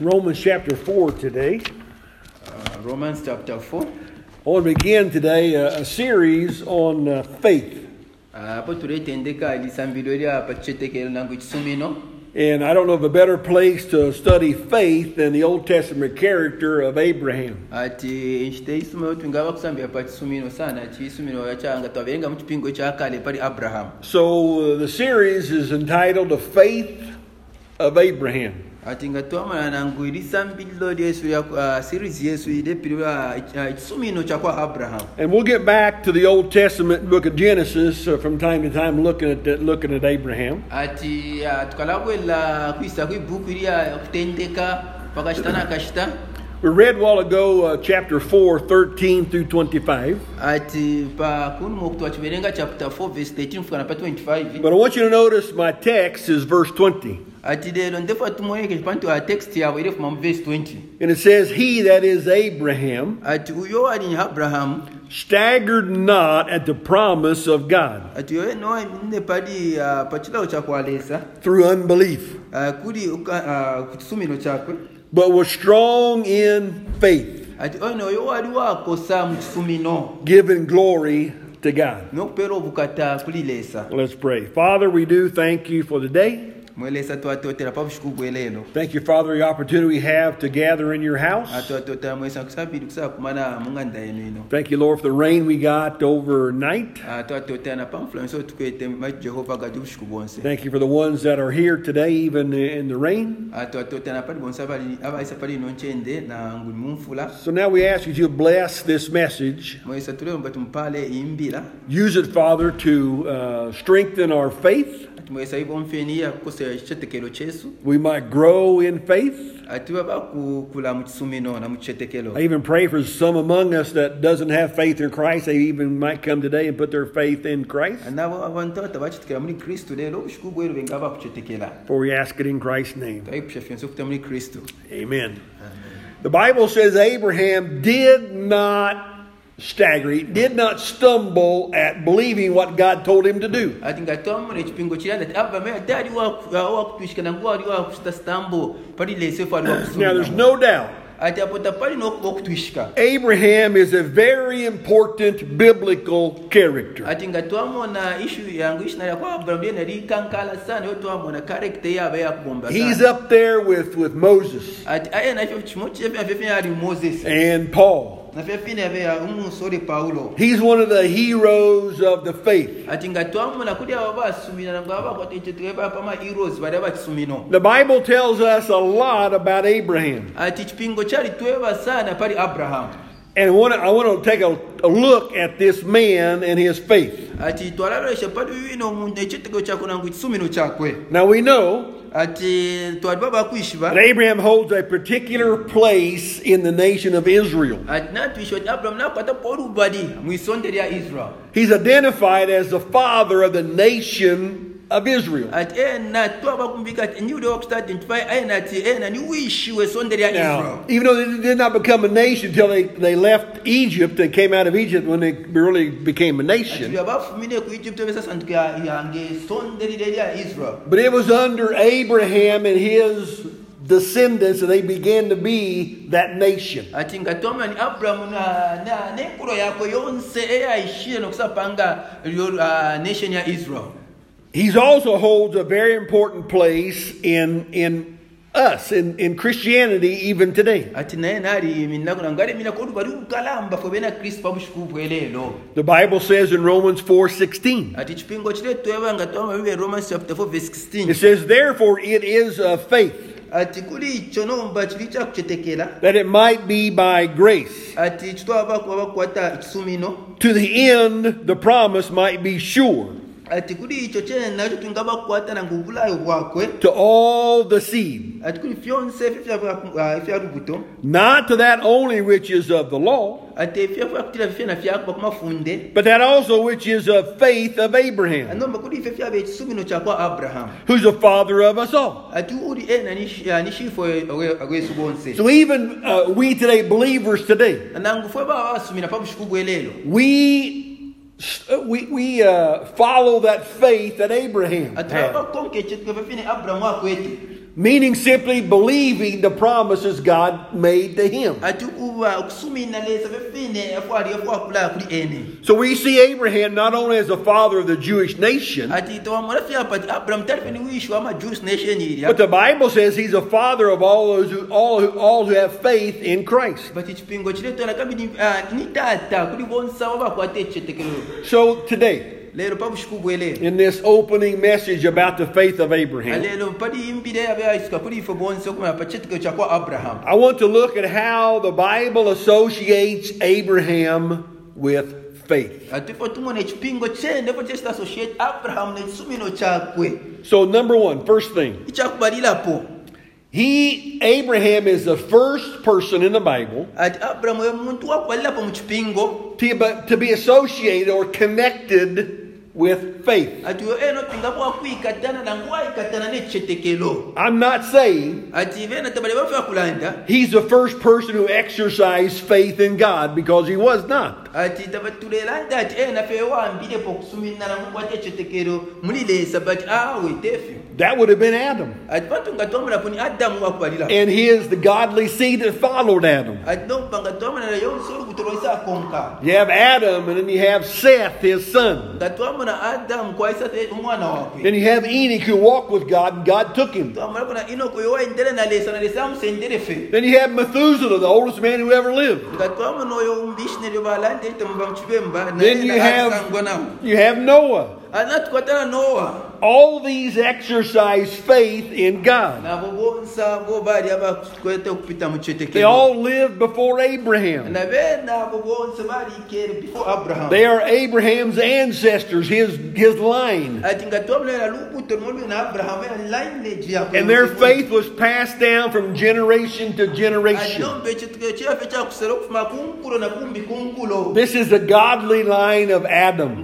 Romans chapter 4 today. Uh, Romans chapter 4 I want to begin today a, a series on uh, faith. apo tuletendeka lisambiro lya pachitekero nangu chisumino And I don't know of a better place to study faith than the Old Testament character of Abraham. ati nchite isumiro twingava kusambira pa chisumino sana chisumino yachanga twaverenga mu chipingo chakale pali abrahamu So uh, the series is entitled The Faith of Abraham. Ati nga twamala nangu lisambilo lyesu lya series yesu uh, chakwa abrahamu And we'll get back to the Old Testament book of Genesis uh, from time to time looking at, that, looking at Abraham. ati tukalabwela kwisa kwibuku lya kutendeka na kashita We read a while ago uh, chapter 4, 13 through 25. ati pa kunu mokutu wachiverenga chapter 4 verse 13 kufika 25 But I want you to notice my text is verse 20. Ati lero ndefa tumoyeke wa text yavo ilefuma mu verse 20 And it says, He that is Abraham ati uyo ali ni abrahamu staggered not at the promise of God. Ati yoye nowa nne ah, pali pa chilawo through unbelief, ah, kuli uka- ah, ku chisumino chakwe but was strong in faith, ati oyo oh, oyo wali wakosa mu chisumino giving glory to God. nokupera obukata kulilesa. Let's pray. Father, we do thank you for the day. Mwelesa twatotera pa bushuku bwelelo Thank you, Father, for the opportunity we have to gather in your house. atwatotera mwesa kusabiri kusaba kumana munganda yenu ino Thank you, Lord, for the rain we got overnight. twatotera na pamfluence tukwete mai jehova gadi bushuku bwonse Thank you for the ones that are here today, even in the rain. twatotera pali bonse abali- abaisa pali ino nchende na nguli mumfula So now we ask you to bless this message. mwesa tulomba tumpale imbila Use it, Father, to uh, strengthen our faith. Ati mwesa ivo mfeni ya kukosa chitekelo chesu We might grow in faith. ati baba kukula mu chisumino na mu chitekelo I even pray for some among us that doesn't have faith in Christ. They even might come today and put their faith in Christ. nabo abantu batabachitekela muri kristu lero bushuku bwelu benga bakuchitekela For we ask it in Christ's name. twaipusha fyense okuta muri kristu Amen. The Bible says Abraham did not stagger. He did not stumble at believing what God told him to do. ati nga twamuna ekipingo kiranda ati abrahamu ate ali wakutwishika nangu ali wakusita sitambo pali lesefu ali Now, there's no doubt. Ati apota pali nokutwishika Abraham is a very important biblical character. ati nga twamona ishu yangu ishina ya kwa abrahamu lyena likankala sana yo twamona karekta yabe yakubomba He's sana up there with, with Moses. Ati aye nafyo chimo chefe afefe ali moses. And Paul. Nafyo fine yabe ya umusore paulo He's one of the heroes of the faith. ati nga twamona kuli abo basumina nangu abakwatechetwe bapama heroes bali abakisumino The Bible tells us a lot about Abraham. Ati chipingo chali tweba sana pali abrahamu And I want to, I want to take a, a look at this man and his faith. ati twalalolesha pali wino omuntu ekitego kyako nangu kisumino kyakwe Now we know ati twali babakwishiba that Abraham holds a particular place in the nation of Israel. ati natwisha oti aburahamu nakwata polubali mu isonde lya israel He's identified as the father of the nation of Israel. ati ena twabakumbika ati niuli wakusidentify ena ati ena ni wishiwe esonde lya israel Now, even though they did not become a nation until they, they left Egypt, they came out of Egypt when they really became a nation. bafumine ku egypt besasanduka yange esonde lile lya israel But it was under Abraham and his descendants that they began to be that nation. He also holds a very important place in, in us, in, in Christianity, even today. ati naye naali minako nangu ali minako olu bali kukalamba fwe bena kristu pabushuku bwelelo The Bible says in Romans 4:16. ati chipingo chile tweba nga twama bibe romans chapter 4 verse It says, Therefore it is of faith, ati kuli icho nomba chili chakuchetekela that it might be by grace, ati chitwaba kuba bakwata ekisumino to the end the promise might be sure ati kuli icho chene nacho twinga bakwata bwakwe to all the seed, ati kuli fyonse efye not to that only which is of the law, ati efye fyakutira fyakuba kumafunde. but that also which is of faith of Abraham, anomba kuli ifye fyaba ekisumino kyakwa aburahamu who's the father of us all. ati uli ena ni- ni bonse So even uh, we today, believers today, nangu fwe baba basumira pabushuku bwelelo we we, we uh, follow that faith that Abraham had. Babakonka ekyo twefefine aburahamu akwete meaning simply believing the promises God made to him. ati kuva okusumina lesa fefine efwali efwakula kuli ene So we see Abraham not only as the father of the Jewish nation, ati tawamona fi apa ati abraham tali fene jewish nation but the Bible says he's a father of all those who all who, all who have faith in Christ. but chipingo chiletona kambi ni ah, ni tata kuli bonsa wabakwata echitekelo So today, lero pabushikubu bwelero in this opening message about the faith of Abraham, alelo pali imbire abe aisuka kuli ifo bonse okumala pa chitekelo chakwa abraham. I want to look at how the Bible associates Abraham with faith. ati ifo tumona echipingo chene ifo chesita associate abraham nechisumino chakwe So number one, first thing, he Abraham is the first person in the Bible ati abrahamu ye muntu wakubalirapo mu kipingo to to be associated or connected with faith. ati yo eno pingapo wakwikatana nangu waikatana nechitekelo I'm not saying ati vena tabale bafe wakulanda he's the first person who exercised faith in God because he was not. ati tabatulelanda ati ena fe wambilepo kusumina nangu kwate echitekelo mulilesa but awe ah, tefe That would have been Adam. ati pantu nga twamulapo ni adamu wakubalira And his the godly seed that followed Adam. ati nompanga twamonera yonse olukutoloisa konka You have Adam and then you have Seth, his son. Nga twamona adamu kwaisa te- omwana wakwe Then you have Enoch who walked with God and God took him. twamona kuna inoko yowaendele nalesa nalesa amusendele fe Then you have Methuselah, the oldest man who ever lived. nga twamona oyo umbishineri balande itemuba muchibemba Then you have you have Noah. All these exercise faith in God. nabo bonsa bo bali abakwete okupita mu They all lived before Abraham. na bena abo bonse bali ikere before abraham They are Abraham's ancestors, his his line. ati nga twamulera lubuto lumulwe na abraham ya lineage yakwe And their faith was passed down from generation to generation. nombe ekitekero kyafe kyakusera okufuma kunkulo na kumbi kunkulo This is the godly line of Adam,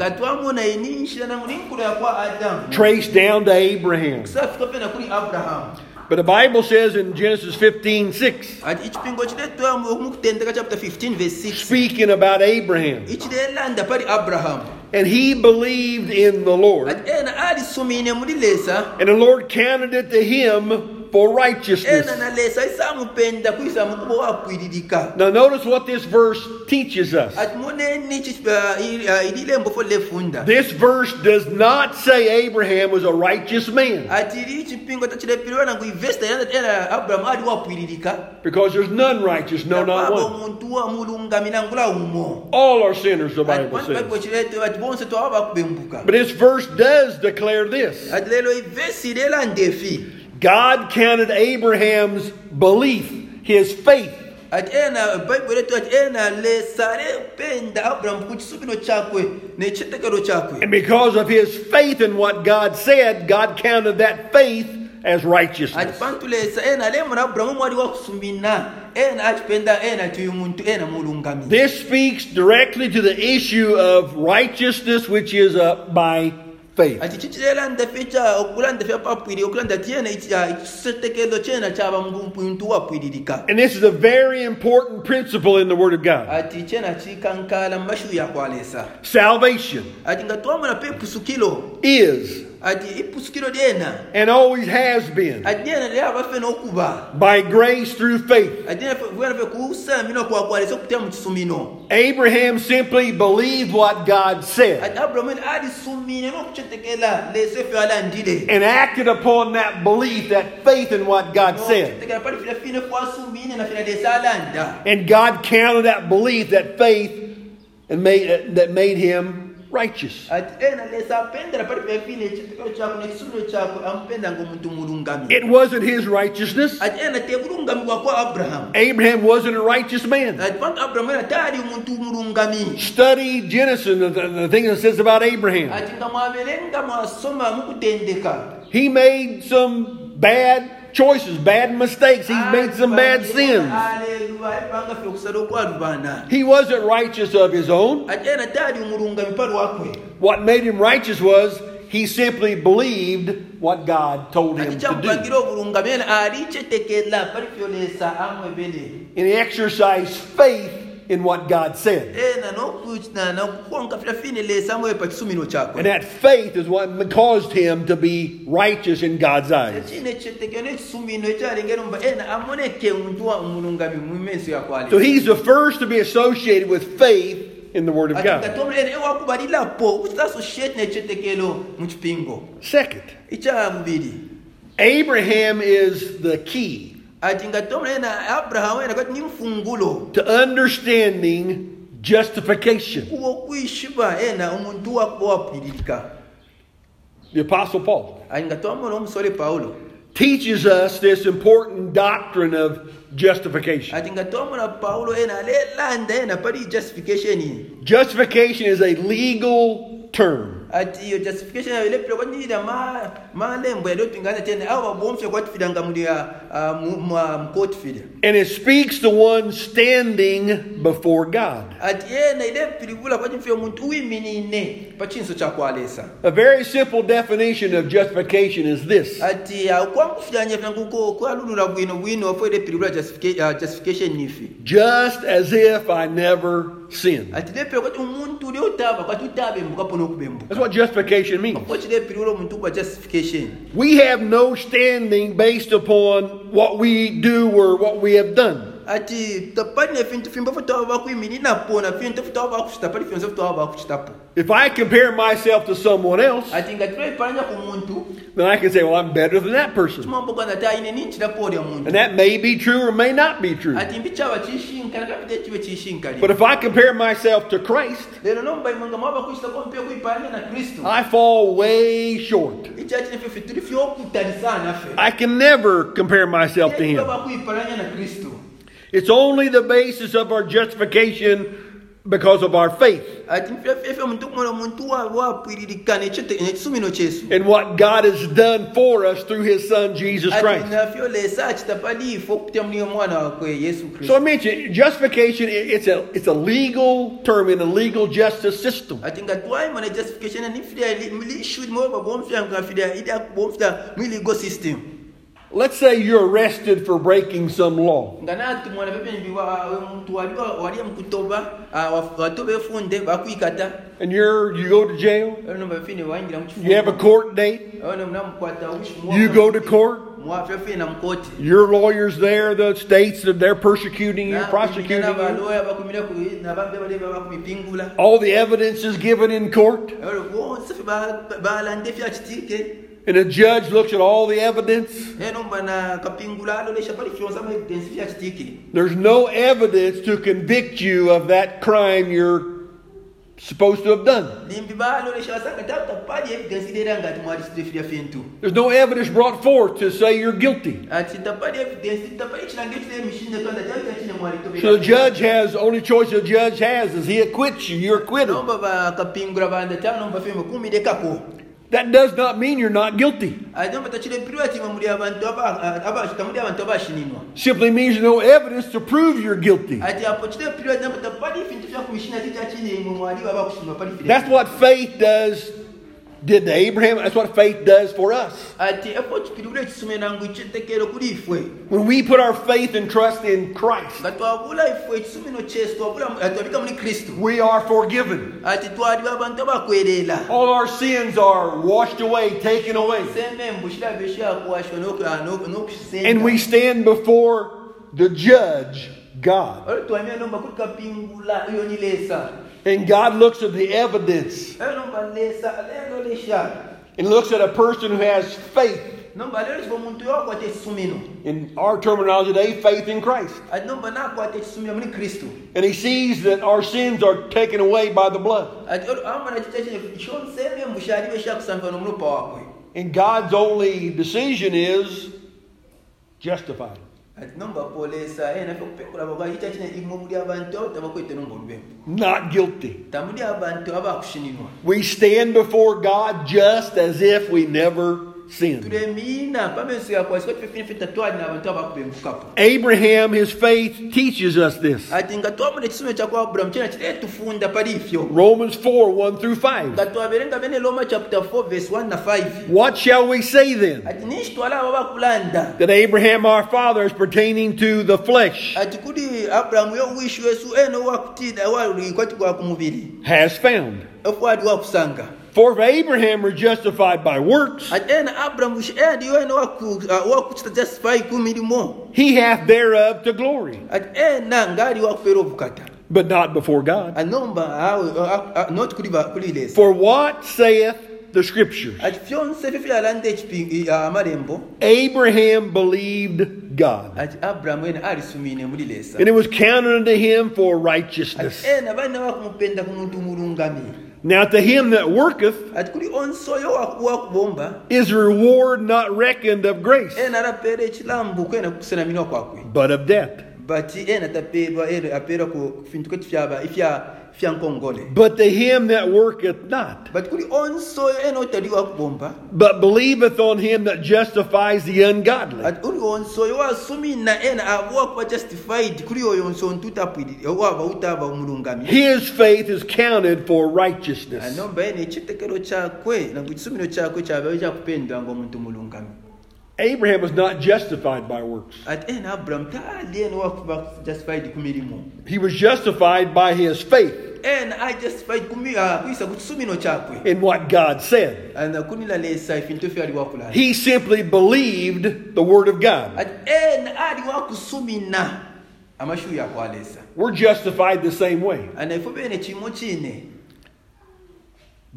twamona eninshira na mulinkulo yakwa adamu traced down to Abraham. kusafika pena kuli abraham. But the Bible says in Genesis 15 6, ati ekipingo kiretwa mu kutendeka chapter 15 verse 6 speaking about Abraham, ikirelanda pali abraham. And he believed in the Lord, ati ena alisumine mulilesa and the Lord counted it to him for righteousness. ena nalesa isamupenda kwisa mukubo wakwiririka Now, notice what this verse teaches us. ati muneni uh, ililembo uh, fo lefunda This verse does not say Abraham was a righteous man ati ili chipingo tachirepiriwa nangu ivesta yana ena abraham ali wapwiririka because there's none righteous, no, not one. omuntu wamulungami nangula umo All are sinners, the Bible says. chirete ati bonse twaba bakubembuka But this verse does declare this ati lelo ivesi ilela ndefi God counted Abraham's belief, his faith, ati ena bayibuli letu ati ena lesale penda abrahamu ku kisubino chakwe nechitekero chakwe. And because of his faith in what God said, God counted that faith as righteousness. pantu lesa ena lemona abrahamu mwali wakusumina ena achipenda ena ati uyu muntu ena mulungami. This speaks directly to the issue of righteousness, which is uh, by faith. ati chichirela ndafe ah, cha okula ndafe apapwiri okula ndati ena ichisetekelo chena chaba muntu wapwiririka And this is a very important principle in the Word of God. ati chena chikankala mashu yakwalesa Salvation ati nga twamona pe is ati ipusukilo lyena and always has been. Ati lyena lyabafe n'okuba by grace through faith. ati bwenafe kusamino kwakwalesa okutya mu kisumino Abraham simply believed what God said. Ati aburahamu ene alisumine n'okucetekela lesa efe alandile. And acted upon that belief, that faith in what God said. N'okucetekela pali fina fine kwasumine na fina lesa alanda. And God counted that belief, that faith, and made that made him righteous. ati eh, ena lesa apendera pali fina fine ekitekelo kyako nekisumino kyako amupenda ng'omuntu mulungami It wasn't his righteousness. ati eh, ena tebulungami bwakwa aburahamu Abraham wasn't a righteous man. ati pantu aburahamu ena eh, taali omuntu mulungami Study Genesis, the, the, things it says about Abraham. ati nga mwaberenga mwasoma mukutendeka He made some bad choices, bad mistakes. He's ah, made some bad sins. He wasn't righteous of his own. ati ena taali omulungami pali wakwe What made him righteous was he simply believed what God told him to do. obulungami ena ali kyetekela pali fyolesa amwebele And he exercised faith in what God said. ena noku- na- nakukonka filafinelesa moyo pa chisumino chakwe And that faith is what caused him to be righteous in God's eyes. chine chetekero nechisumino echalengera mba eh, ena amoneke muntu wa umulungami mumenso yakwale So he's the first to be associated with faith in the Word of God. ngatomula eh, ena ewakubalilapo usasociate nechetekelo muchipingo Second, Abraham is the key ati ngatomula ena abrahamu ena kati ni mfungulo to understanding justification. kuwo kwishiba ena eh, umuntu wakuba wapwiririka ah, The Apostle Paul ati ngatomula omusole paulo teaches us this important doctrine of justification. ati ngatomula paulo eh, ena alelanda ena eh, pali justification iyi Justification is a legal term. Ati iyo justification yayo ilepile kwanyirira ma malembo tena? Awo babomfya kwatifilanga muli ah, mkotifile And it speaks to one standing before God. ati eh, yena ilepilivula kwachimfya omuntu uwiminine pachinso chakwalesa A very simple definition of justification is this. Ati kwangufilanya vyanguko kwalulula bwino bwino ilepilivula ah, justification nifi just as if I never sinned. ati lepile kwati umuntu uli utaba kwati utabembuka pona okubembuka That's what justification means. kochilepilivula omuntu kwa justification We have no standing based upon what we do or what we have done. Ati tapali ne fintu fimba fo tava bakwiminina pona fintu fo tava bakuchita pali fintu fo tava bakuchitapo If I compare myself to someone else, ati ngati twaipalanya ku muntu then I can say, well, I'm better than that person. tumamboka ngati aine ninchitapo olya muntu And that may be true or may not be true. ati mbi chava chishinkana kapite chive But if I compare myself to Christ, lero nomba imwanga mwava kuchitako mpe kuipalanya na kristu I fall way short. ichachi nefe fituli fyokutalisana fe I can never compare myself to Him. It's only the basis of our justification because of our faith ati mfefe muntu kumona muntu wa- wapwiririkana nechisumino chesu and what God has done for us through His Son Jesus Christ. nafyo lesa achita palifo kupitia mniyo mwana wakwe yesu So I mentioned justification. i- It's a it's a legal term in a legal justice system. ati ngati waimana justification Let's say you're arrested for breaking some law. nganati mwana pepenimbi wawe muntu waliwa waliya mkutoba wa- watoba efunde bakwikata and you're you go to jail. ero nomba fine waingira You have a court date. You go to court. mwafya fine na mkoti Your lawyer's there. The states that they're persecuting you, prosecuting you. nabaloya bakumira nabambe bale bakumipingula All the evidence is given in court, ero bonse fe ba- balande fyachitike and the judge looks at all the evidence. enomba na kapingula alolesha pali fyonsa ma evidence fyachitike There's no evidence to convict you of that crime you're supposed to have done. limbi balolesha basanga tata pali evidence ilera ngati mwalisire filya fintu There's no evidence brought forth to say you're guilty. ati tapali evidence tapali chilange chile mishine kanda tata chine mwalitobe So the judge has only choice the judge has is he acquits you, you're acquitted. Nomba bakapingula banda tano nomba fime kumidekako That does not mean you're not guilty. ati nomba tachilepiriwa ati muli abantu aba- aba- tamuli abantu abashininwa Simply means no evidence to prove you're guilty. ati apo chilepiriwa ati nomba tapali fintu fyakumishina tichachine imwe mwaliwa abakushinwa pali file That's what faith does did to Abraham. That's what faith does for us. ati epo chipilibula ekisume nangu ichetekero kuli ifwe When we put our faith and trust in Christ, nga twabula ifwe ekisumino kyesu twabula ati twabika muri kristu we are forgiven. ati twaliba abantu abakwerera All our sins are washed away, taken away. semembu shirabe shakwashwa And we stand before the judge, God. olo twamia nomba kuli kapingula iyo ni lesa And God looks at the evidence eh, elo nomba lesa lelo lesha and looks at a person who has faith. nomba lelo chiva muntu yoakwata ekisumino In our terminology today, faith in Christ. ati nomba nakwata ekisumino muri kristu And he sees that our sins are taken away by the blood. ati olo amana chichachine shonsemembu shalibe shakusanfana omulupa wakwe And God's only decision is justified. Ati nomba polesa ena fyokupekula baba chichachine imwe muli abantu abo tabakwete nomba olubembu Not guilty. tamuli abantu abakushininwa We stand before God just as if we never sinned. tulemiina pamenso yakwasika tufefinife tatwali na abantu abakubembukapo Abraham, his faith teaches us this. ati nga twamuna ekisome kyakwa aburahamu kyena kiretufunda eh, pali ifyo Romans 4 1 through 5. nga twaberenga bene roma chapter 4 verse 1 na 5 What shall we say then? ati ninshitwala abo bakulanda That Abraham our father is pertaining to the flesh. ati kuli aburahamu yowishu yesu eh, eno wakutida walikwatibwa ku mubiri has found. For if Abraham were justified by works, ati ena aburahamu shi edi ena waku- wakuchita justify ku milimo he hath thereof to glory, ati ena ngali wakufera obukata but not before God. anomba awe not kuli ba- kulilesa For what saith the Scriptures? ati fyonse fifyalanda ekipi- ah, amalembo Abraham believed God, ati aburahamu ena alisumine mulilesa and it was counted unto him for righteousness. ena balina bakumupenda ku muntu mulungami Now to him that worketh ati kuli onsi oyo waku- wakubomba is reward not reckoned of grace, ena arapeera ekilambu kwena kukusenaminwa kwakwe but of debt. Bati ena tapeerwa ena apeera ku fintu kati fyaba ifya fyankongole But to him that worketh not, bati kuli onsi oyo ena otali wakubomba but believeth on him that justifies the ungodly. ati uli onsi oyo wasumina ena aba wakuba justified kuli oyo onsi ontutapwirire waba utaba omulungami His faith is counted for righteousness. Abraham was not justified by works. ati ena aburahamu taali ena wakuba justified ku mirimu He was justified by his faith ena ali justified kumi- uh, kwisa ku kisumiro kyakwe in what God said. ana uh, kunilaleesa efintu fyali wakulala He simply believed the word of God. ati ena ali wakusumina amashu yakwaleesa We're justified the same way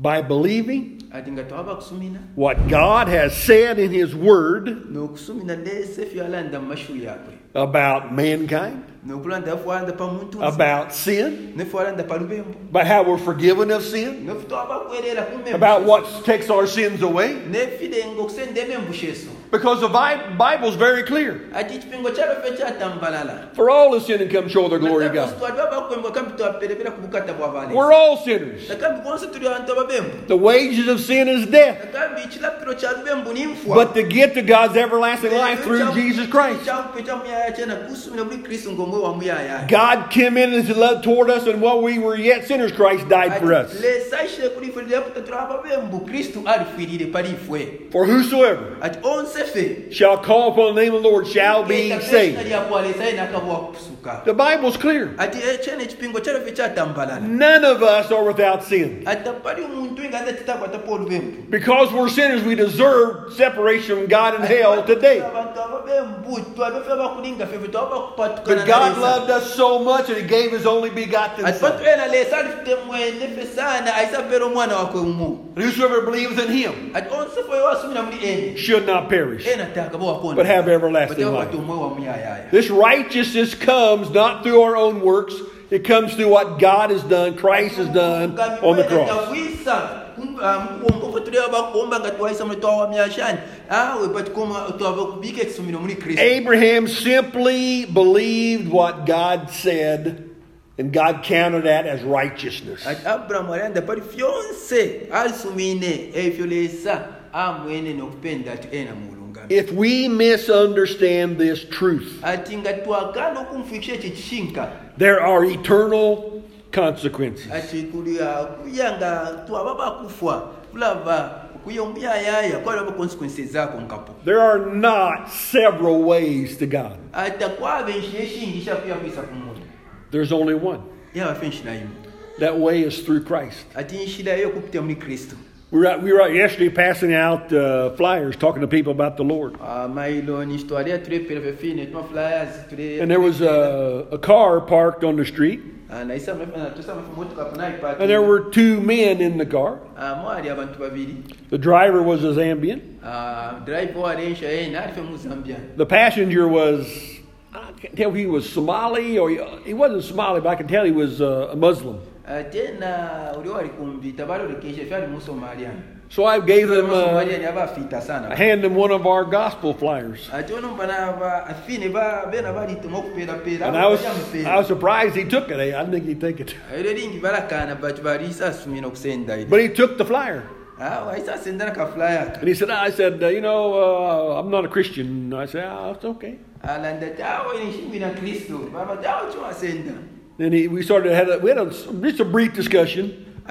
by believing ati nga twaba kusumina what God has said in his word n'okusumina leesa fyalanda mu mashu yakwe about mankind, n'okulanda fwalanda pa muntu nsi, about sin, about how we're forgiven of sin, nefu twaba kwerera kumembu about what takes our sins away. nefirenga okusendema embusha eso Because the Bi- Bible's very clear. ati ekipingo kyalofe kyatambalala For all has sinned and come short of the glory of God. twali babakwembwa kambi twaperebera ku bukata bw'abaleesa We're all sinners. nakambi bonse tuli abantu ababembu The wages of sin is death. nakambi ekirapiro kya lubembu n'infwa But to get to God's everlasting life through Jesus Christ. God came in his love toward us, and while we were yet sinners, Christ died for us. lesa ishire kuri ife lyaputa turi ababembu kristo alifwirire pari ifwe For whosoever ati onse fe shall call upon the name of the Lord shall be saved. kweshina lyakwalesa ye nakabuwa kusuka The Bible's clear. ati eh, ekyena ekipingo kyalofe kyatambalala None of us are without sin. ati tapali omuntu inganza titakwatapa olubembu Because we're sinners, we deserve separation from God and hell today. abantu ababembu twalofe abakulinga fefe twaba bakupatukana But God loved us so much that He gave His only begotten Son. patu ena lesa alifite mwene fe sana aisapera omwana wakwe umu And whosoever believes in Him ati onse fe wasumira muri ene should not perish. ena takaba wakona But have everlasting life. This righteousness comes not through our own works, it comes through what God has done, Christ has done on the cross. Mukuwongo fe tuleba bakuwomba nga twayisa muri twawamyashani awe batukoma twaba kubika muri kristo Abraham simply believed what God said, and God counted that as righteousness. ati aburahamu alianda pali fyonse alisumine ebyo lesa amwene nokupenda ati ena mulungami If we misunderstand this truth, ati nga twagana okumfikisha ekyo kishinka there are eternal consequences. ati kuli kuya nga twaba bakufwa kulaba kuya kwalaba consequences zako nkapo There are not several ways to God. ati akwaba enshira eshingi shakuya kwisa kumuli There's only one. yabafe enshira imu That way is through Christ. ati enshira yo kupita muri kristo We were out, we were out yesterday passing out uh, flyers talking to people about the Lord. Ah, mailo ni histoire turepera fefine flyers ture And there was a, a car parked on the street, Ah, naisa mef- tusa mef- motoka kunaipa and there were two men in the car. Ah, mwali abantu babiri The driver was a Zambian. Drive warensha yena alife mu zambia The passenger was, I can't tell if he was Somali or he, he wasn't Somali, but I can tell he was uh, a Muslim. Ah, tena uli wali kumbita fyali mu So I gave him, somalia uh, I handed him one of our gospel flyers. ati ono mbana ba afine ba bena balituma okupeerapera And I was, I was surprised he took it. I didn't think he'd take it. ero lingi balakana bati balisa asumina okusenda iri But he took the flyer. awo aisa asendana ka flyer And he said, I said, uh, you know, uh, I'm not a Christian. I said, oh, it's okay. Then he, we started had a, we had a, just a brief discussion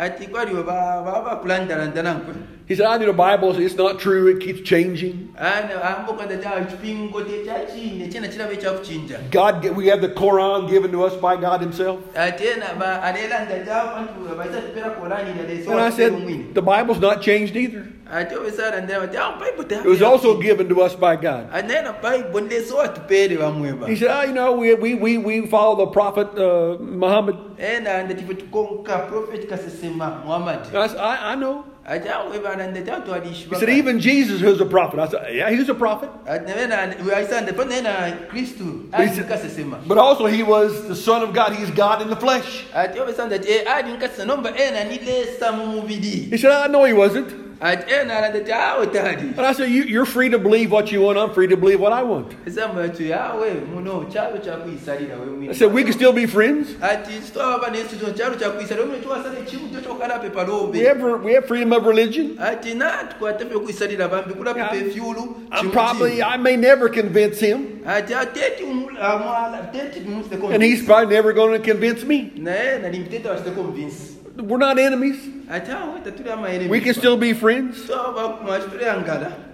He said, I need a Bible. It's not true. It keeps changing. ana ambokanda cha chipingo techachine chena chilave chakuchinja God, we have the Quran given to us by God Himself. Ah, ati ena ba- alelanda chao vantu vaisatipera korani And I said, the Bible's not changed either. ati ovesalandana vati a baibo It was also given to us by God. Ah, anena baibo ndeso watupere vamweva He said, oh, you know, we, we, we, we follow the prophet uh, Muhammad. ena ndativo tikonka profeti kasesema muhammadi And I, I know. Ati aweva alanda chao twadishi He said, even Jesus, who's a prophet. I said, yeah, he was a prophet. kristu But, said- but also, he was the Son of God. He's God in the flesh. ati ovesanda ti "Eh, adi nkasesa nomba ena nilesa mumuviri He said, I know he wasn't. Ati ena alanda ti awe tadi And I said, you, You're free to believe what you want. I'm free to believe what I want. esamba tu yawe muno chalo chakuisalira we I said, We can still be friends. ati sitwava nesuzo chalo chakuisalira omwe tiwasale chimu chochokalape We have, we have freedom of religion. ati na tukwatape kuisalira vambi kulapepe Yeah. I'm probably, I may never convince him. ati ateti amwala teti musite And he's probably never going to convince me. Naye nalimpiteta wasite convince We're not enemies. ati awe tatuli amaere We can still be friends.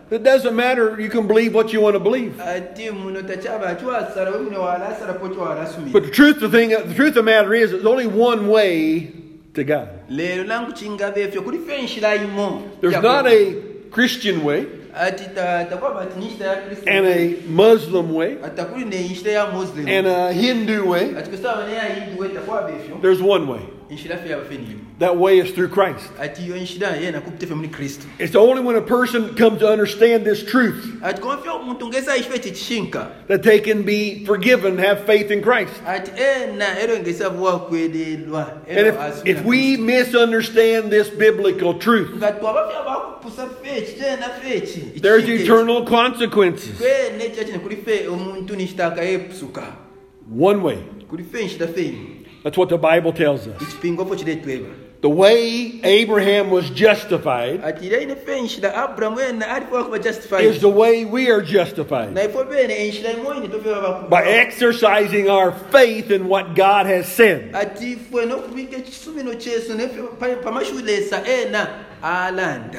It doesn't matter. You can believe what you want to believe. ati muno tachava chiwasala we muno walasala po chiwalasumira But the truth, the thing, the truth of the matter is, there's only one way to God. lero nangu chingava efyo kuli fe nshila imo There's not a Christian way ati ta- takwava ati ninshita ya kristu and a Muslim way ati takuli ne nshita ya muslim and a Hindu way. ati kusava ne ya hindu we takwava efyo There's one way. Nshila fe yabafe niyo That way is through Christ. ati iyo nshila yena kupite fe muni kristu It's only when a person comes to understand this truth ati konfyo omuntu ngesa ishife chichishinka that they can be forgiven, have faith in Christ. ati ena ero ngesa vuwa kwelelwa And if, if we misunderstand this biblical truth, nga twavafya vakupusa fechi tena fechi there's eternal consequences. kwene chachine kuli fe omuntu nishitaka epusuka One way. That's what the Bible tells us. The way Abraham was justified is the way we are justified by exercising our faith in what God has said.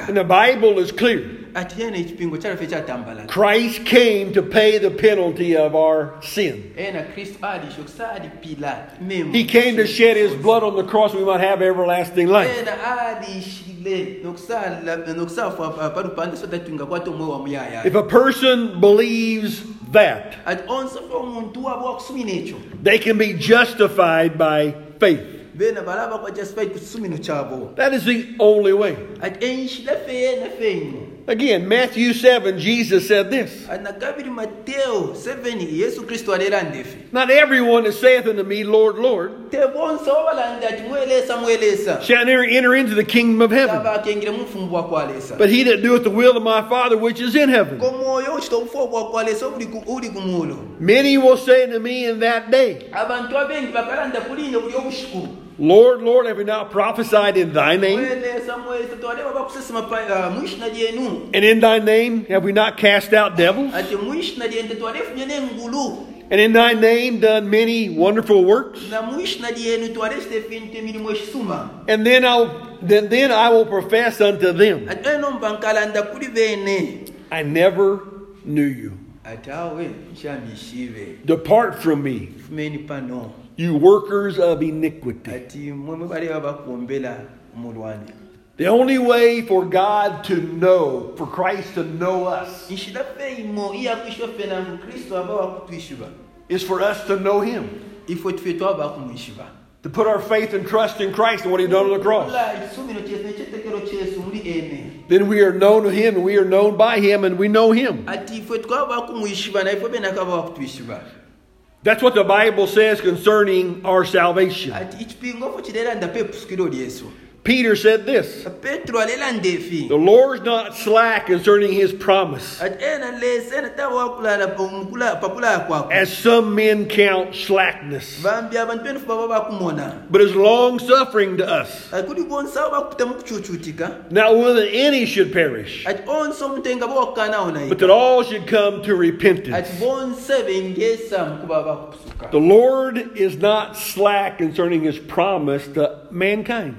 And the Bible is clear. Ati ena echipingo chalafe Christ came to pay the penalty of our sin. ena kristu alisho kusa alipila memu He came to shed his blood on the cross we might have everlasting life. ena alishile nokusala nokusafa palupanda sodatunga kwati omwe wa muyaya If a person believes that, ati onse omuntu wabo wakusumina ekyo they can be justified by faith. bena balaba kwa justified kusumino kyabo That is the only way. ati enshila fe yena fenyu Again, Matthew 7, Jesus said this. Ati nakabiri mateo 7 yesu kristu alera ndefe Not everyone that saith unto me, Lord, Lord, te bonse obalanda ati mwelesa mwelesa shall enter, enter into the kingdom of heaven, tabakengere mufumbu bwakwalesa but he that doeth the will of my Father which is in heaven. komwoyo uchita obufu obwakwalesa obuli ku- uli kumulo Many will say unto me in that day, abantu abengi bakalanda kulinda buli obushiku Lord, Lord, have we not prophesied in thy name? mwelesa mwelesa twaleba bakusesema pa- uh, mwishina lyenu And in thy name have we not cast out devils? ati mwishina lyente twalefunye n'engulu And in thy name done many wonderful works? na mwishina lyenu twalesita ebintu emirimu ekisuma And then I'll then, then I will profess unto them, ati eno mba nkalanda kuli bene I never knew you. ati awe nshamishive Depart from me, you workers of iniquity. ati mwemwe baleba bakuombela omulwana The only way for God to know, for Christ to know us, nshila fe imo iyakwishwa fe na mukristo aba wakutwishiba is for us to know Him, ifo tufe twaba bakumwishiba to put our faith and trust in Christ and what He done on the cross. Ola ekisumiro kyesu nekyetekero kyesu muli ene Then we are known to Him and we are known by Him and we know Him. That's what the Bible says concerning our salvation. Ati ichipingofo chilera ndape epusikiro lyesu Peter said this petro alela ndefi The Lord's not slack concerning His promise, ati ena lese ena taba wakulala pamukula- pakulala kwako as some men count slackness, bambi abantu benufu baba bakumona but is long suffering to us, ati kuli bonse abo bakuta mukuchuchutika not willing that any should perish, ati onse omuntu enga bawakanawo but that all should come to repentance. bonse bengesa mukuba bakusuka The Lord is not slack concerning His promise to mankind.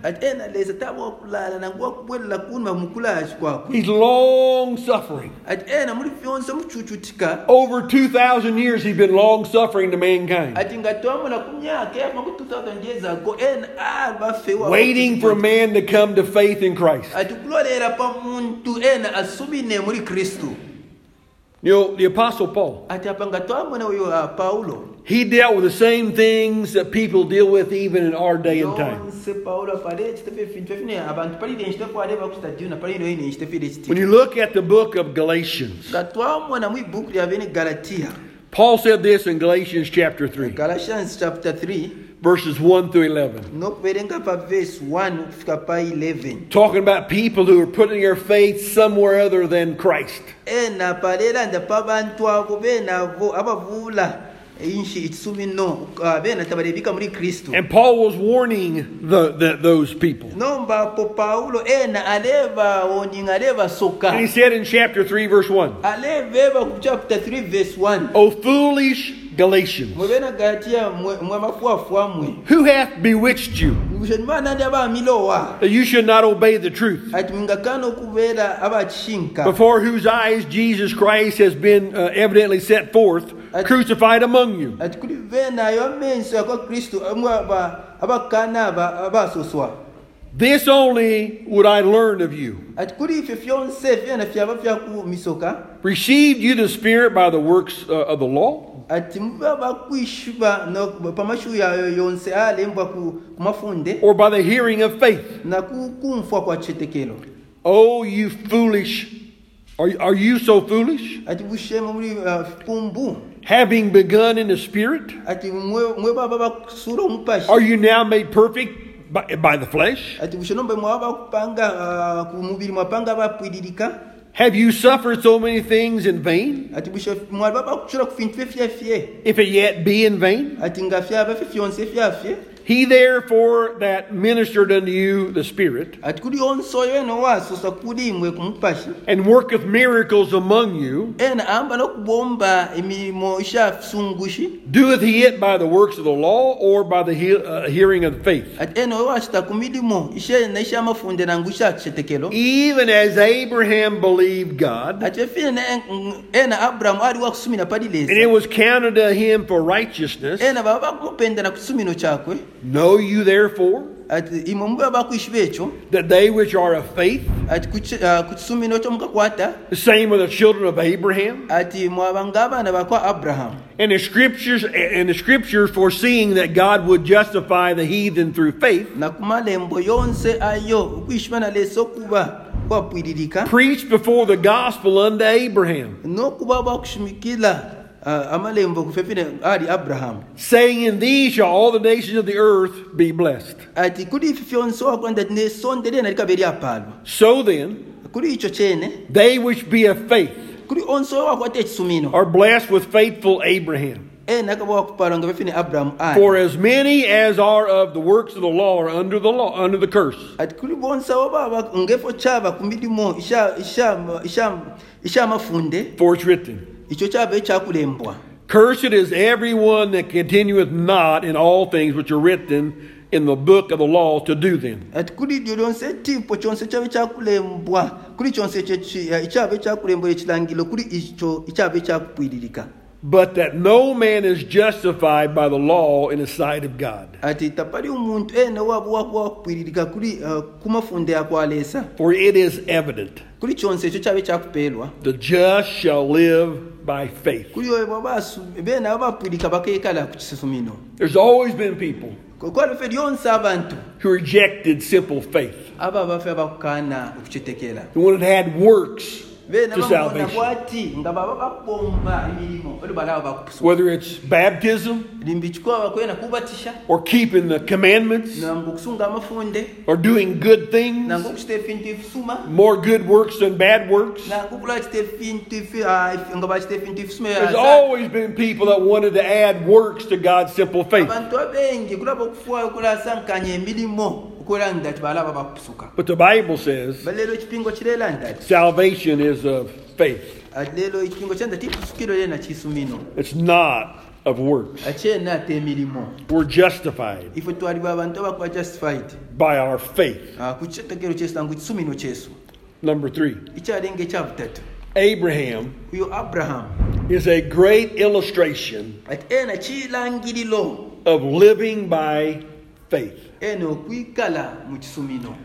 Ati ena leza taba wakulala nangu wakubwelela kunima mukulachi kwakwe He's long suffering. ati ena muli vyonse muchuchutika Over 2,000 years, he's been long suffering to mankind, ati ngatomola kumyaka yafa ku 2000 years ago ena ah, ali bafewa waiting for man to come to faith in Christ. ati kulolera pa muntu ena asubine muri kristu. You know, the Apostle Paul, ati apa nga twamona uyo paulo he dealt with the same things that people deal with even in our day and time. yonse paulo apale ekitefe ebintu efine abantu palire ekitefe ale bakusitadiuna palire ine ekitefe ire When you look at the book of Galatians, nga twamona mu ibuku lya bene galatiya Paul said this in Galatians chapter 3, galatians chapter 3 verses 1 through 11, nokuverenga pa verse 1 kufika pa 11 talking about people who are putting their faith somewhere other than Christ. Eh, ena palelanda pa bantu abo benavo abavula inshi itsumi no uh, bena tabalebika muri kristu And Paul was warning the, the, those people. nomba po paulo ena aleva woninga aleva soka. And he said in chapter 3, verse 1, aleveva ku chapter 3 verse 1 O foolish Galatians, mwebena gatiya mwe mafuafu amwe who hath bewitched you? Kushenimana ndi abamilowa that you should not obey the truth? ati mingakana okubeera abakishinka Before whose eyes Jesus Christ has been uh, evidently set forth, crucified among you. Ati kuli venayo amenso yakwa kristu amwe aba- abakana aba abasoswa This only would I learn of you. ati kuli ife fyonse fyena fyaba fyakumisoka Received you the Spirit by the works uh, of the law, ati muba bakwishuba no- pamashu yayo yonse alembwa ku ku mafunde or by the hearing of faith? na ku- kumfwa kwa chetekelo Oh, you foolish! Are, are you so foolish? ati bushema muri uh, Having begun in the Spirit, ati mwe mwe baba bakusura omupashi are you now made perfect by, by the flesh? ati bushenombe mwaba bakupanga uh, ku mubiri mwapanga bapwiririka Have you suffered so many things in vain, if it yet be in vain? Ati nga fyaba fye fyonse fyafye He therefore that ministered unto you the Spirit, ati kuli yonse oyo ena wasosa kuli imwe ku mupashi and worketh miracles among you, ena amba n'okubomba emirimo ishasungushi doeth he it by the works of the law or by the he- uh, hearing of faith? ati ena oyo washita ku milimo ishena ishamafunde nangu ishakichetekelo Even as Abraham believed God, ati efine ena aburahamu ali wakusumina and it was counted to him for righteousness. Ena baba bakumupenda na kusumino kyakwe Know you therefore ati imwe muba bakwishiba ekyo that they which are of faith, ati ku ki- ah, ku kisumino kyo mukakwata the same are the children of Abraham, ati mwabanga abaana bakwa aburahamu and the scriptures and the scriptures foreseeing that God would justify the heathen through faith, na ku malembo yonse ayo okwishiba nalesa okuba kwapwiririka preached before the gospel unto Abraham, n'okuba ah, Uh, amalembo kufefine ali aburahamu saying, In thee shall all the nations of the earth be blessed. ati kuli ifi fyonse wakwenda ati nesonderena likabe lyapalwa So then, kuli icho kyene they which be of faith kuli onse wakwata ekisumino are blessed with faithful Abraham. ena akaba wakupalwa nga befine aburahamu For as many as are of the works of the law are under the law, under the curse. For it's written, icho kyaba ekyakulembwa Cursed is everyone that continueth not in all things which are written in the book of the law to do them. ati kuli idyo lyonse etimpo kyonse kyaba ekyakulembwa kuli kyonse eh, ekyo ki- ekyaba ekyakulembwa ekirangiro kuli ikyo ekyaba ekyakupwiririka But that no man is justified by the law in the sight of God. ati tapali omuntu ena waba wakuba wakupwiririka kuli eh, kumafunde yakwaleesa For it is evident, kuli kyonse ekyo kyaba ekyakupeerwa the just shall live by faith. kuli oyo bwabasu beena babapwirika bakeekala ku There's always been people kwalife lyonse abantu who rejected simple faith, aba bafe abakukaana okukitekera. Who wanted to add works to salvation. bwati nga baba bakubomba emirimo oli balaba bakupusa Whether it's baptism limbi kikuba bakwena kubatisha or keeping the commandments nangu okusunga amafunde or doing good things, nangu okukita efintu ebisuma more good works than bad works. nangu okula kita efintu efi- ah, efi- nga bakita efintu ebisuma There's always been people that wanted to add works to God's simple faith. Abantu abengi kulaba okufuwayo kulasankanya emirimu okola nti ati balaba bakusuka But the Bible says balero ekipingo kireera nti ati salvation is of faith. ati leero ekipingo kyanda tikusukiro yena kisumino It's not of works. akyena ate emirimu We're justified ife twalibwa abantu abakuba justified by our faith. Ah, ku kitegero kyesangu kisumino kyesu Number three, ekyabutatu Abraham is a great illustration ati ena kirangiriro of living by faith. Eno okwikala mu kisumino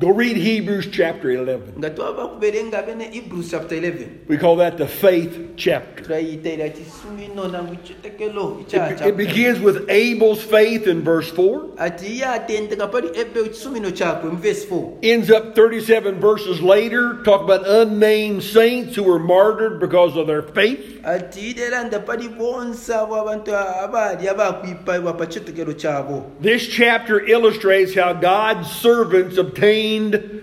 Go read Hebrews chapter 11. nga twaba kuberenga bene hebrews chapter 11 We call that the faith chapter. turayitera kisumino nangu kitegero It, it begins with Abel's faith in verse 4, ati iye atendeka pali ebe kisumino kyakwe mu verse 4 ends up 37 verses later, talk about unnamed saints who were martyred because of their faith. ati ideranda pali bonse abo abantu abaali abakwipibwa pa kitegero kyabo This chapter illustrates how God's servants obtained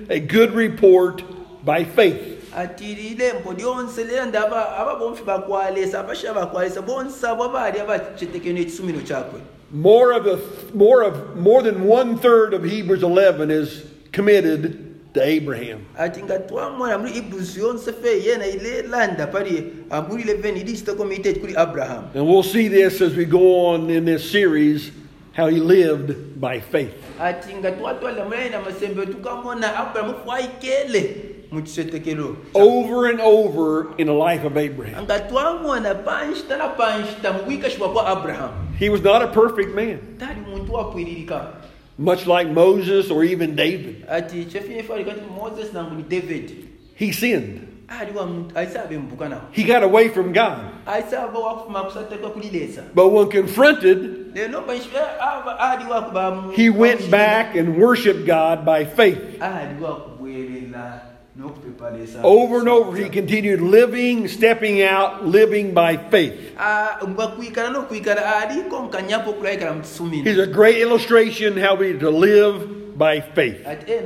a good report by faith. ati lilembo lyonse lenda aba aba bomfi bakwalesa abasha bakwalesa bonse abo abaali abakitegero n'ekisumino kyakwe More of a, more of more than one third of Hebrews 11 is committed to Abraham. ati nga twamona muri hebrews yonse fe yena ilelanda pali ah, muri 11 ilisita committed kuri abraham And we'll see this as we go on in this series how he lived by faith. ati nga twatwala mulaina masembe tukamona abrahamu fwaikele mu kisetekero Over and over in the life of Abraham. nga twamona panshita na panshita mu kwikashibwa kwa abrahamu He was not a perfect man, tali muntu wapwiririka much like Moses or even David. ati chefinefali kati moses nangu ni david He sinned. Aliwa muntu aisaba embuka nawo He got away from God. aisaba wakufuma kusatekwa kulilesa But when confronted, eh, lero eh, aba ali wakuba mu- he went back and worshiped God by faith. ali wakubwerera n'okupepalesa Over and over, he continued living, stepping out, living by faith. Ah, bakwikala n'okwikala aliko nkanyapo okulayikala mu He's a great illustration how we to live by faith. Eh,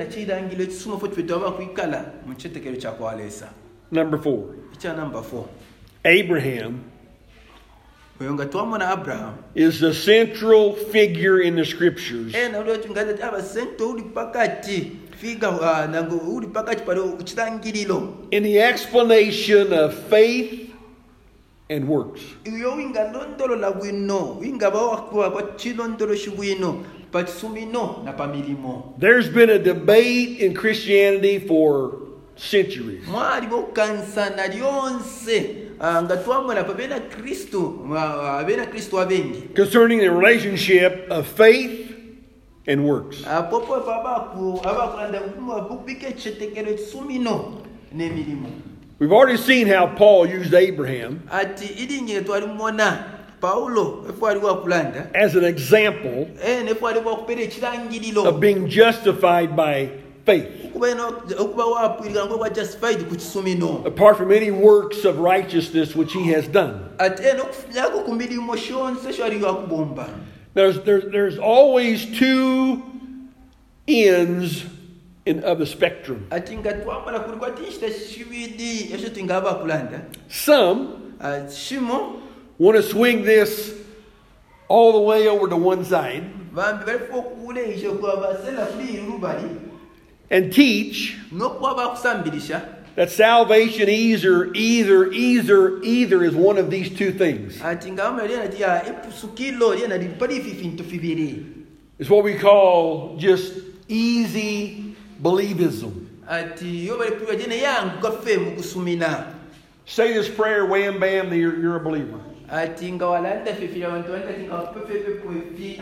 ati ena kirangiro ekisumo ffe twetwaba kwikala mu kitekero kyakwaleesa Number four, namba 4 Abraham oyo nga twamona abrahamu is the central figure in the scriptures. Eh, ena olwetungaza abasente uli pakati figa uh, nango uli pakati pali kirangiriro in the explanation of faith and works. iyo winga londolola bwino winga bawakuwa kwa kilondoloshi bwino pa kisumino na pa milimo. There's been a debate in Christianity for centuries. mwaliwo kansana lyonse ah, nga twamona bena kristu ah, kristu abengi concerning the relationship of faith and works. apopo abaku abakulanda bubika ekitekero ekisumino n'emirimu We've already seen how Paul used Abraham ati ilinye twalimona pawulo efu aliwo akulanda as an example ene efu aliwo akupera ekirangiriro of being justified by faith, okuba eno- okuba wapwirika ngokwa justified ku kisumino apart from any works of righteousness which he has done. ate eno okufunyako ku mirimu kyonse kyaliwo akubomba There's, there's, there's always two ends in, of the spectrum. ati nga twamala kuli kwatinshita kibidi ekyo tingaba akulanda Some want to swing this all the way over to one side and teach that salvation either, either, either, either is one of these two things. ati nga bamala lyena ti epusukilo lyena lili pali fifintu fibiri It's what we call just easy believism. ati yo bali kuliwa jene yangu kafe mu kusumina Say this prayer, wham bam, you're, you're a believer. Ati nga walanda fifira abantu walanda ti nga pefepepefi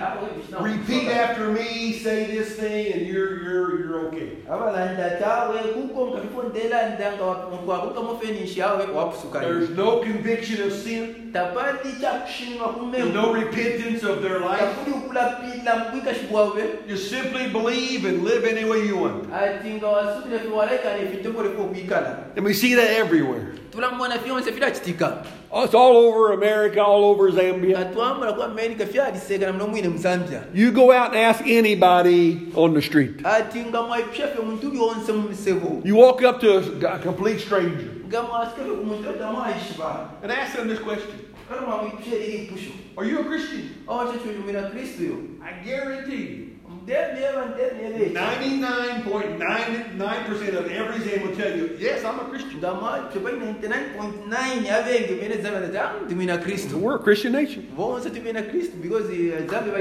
Repeat after me, say this thing, and you're, you're, you're okay. abalanda tawe kuko nkafifo ndelanda nga wakukamofenishi awe wapusukali There's no conviction of sin, there's no repentance of their life. takuli okulapila mubwikashi bwawe You simply believe and live any way you want. ati nga wasubira fe walaikana efitongoleko okwikala And we see that everywhere. tulamubona fyonse firakitika Oh, It's all over America, all over Zambia. atwambula ku amerika fyalisekana muno mwine muzambia You go out and ask anybody on the street. ati nga mwaipyafe muntu lyonse mu misebo. You walk up to a, a complete stranger. Nga mwasikafe ku muntu otamwaishiba and ask them this question. Kale mwamwipye liri mpusho Are you a Christian? awo kyekyolumira kristu yo. I guarantee you, 99.99% of every will tell you, yes, I'm a Christian. nga mwacho 99.9 abenge bene zambe ati tumina kristu We're a Christian nation. bonse tumina kristu because zambe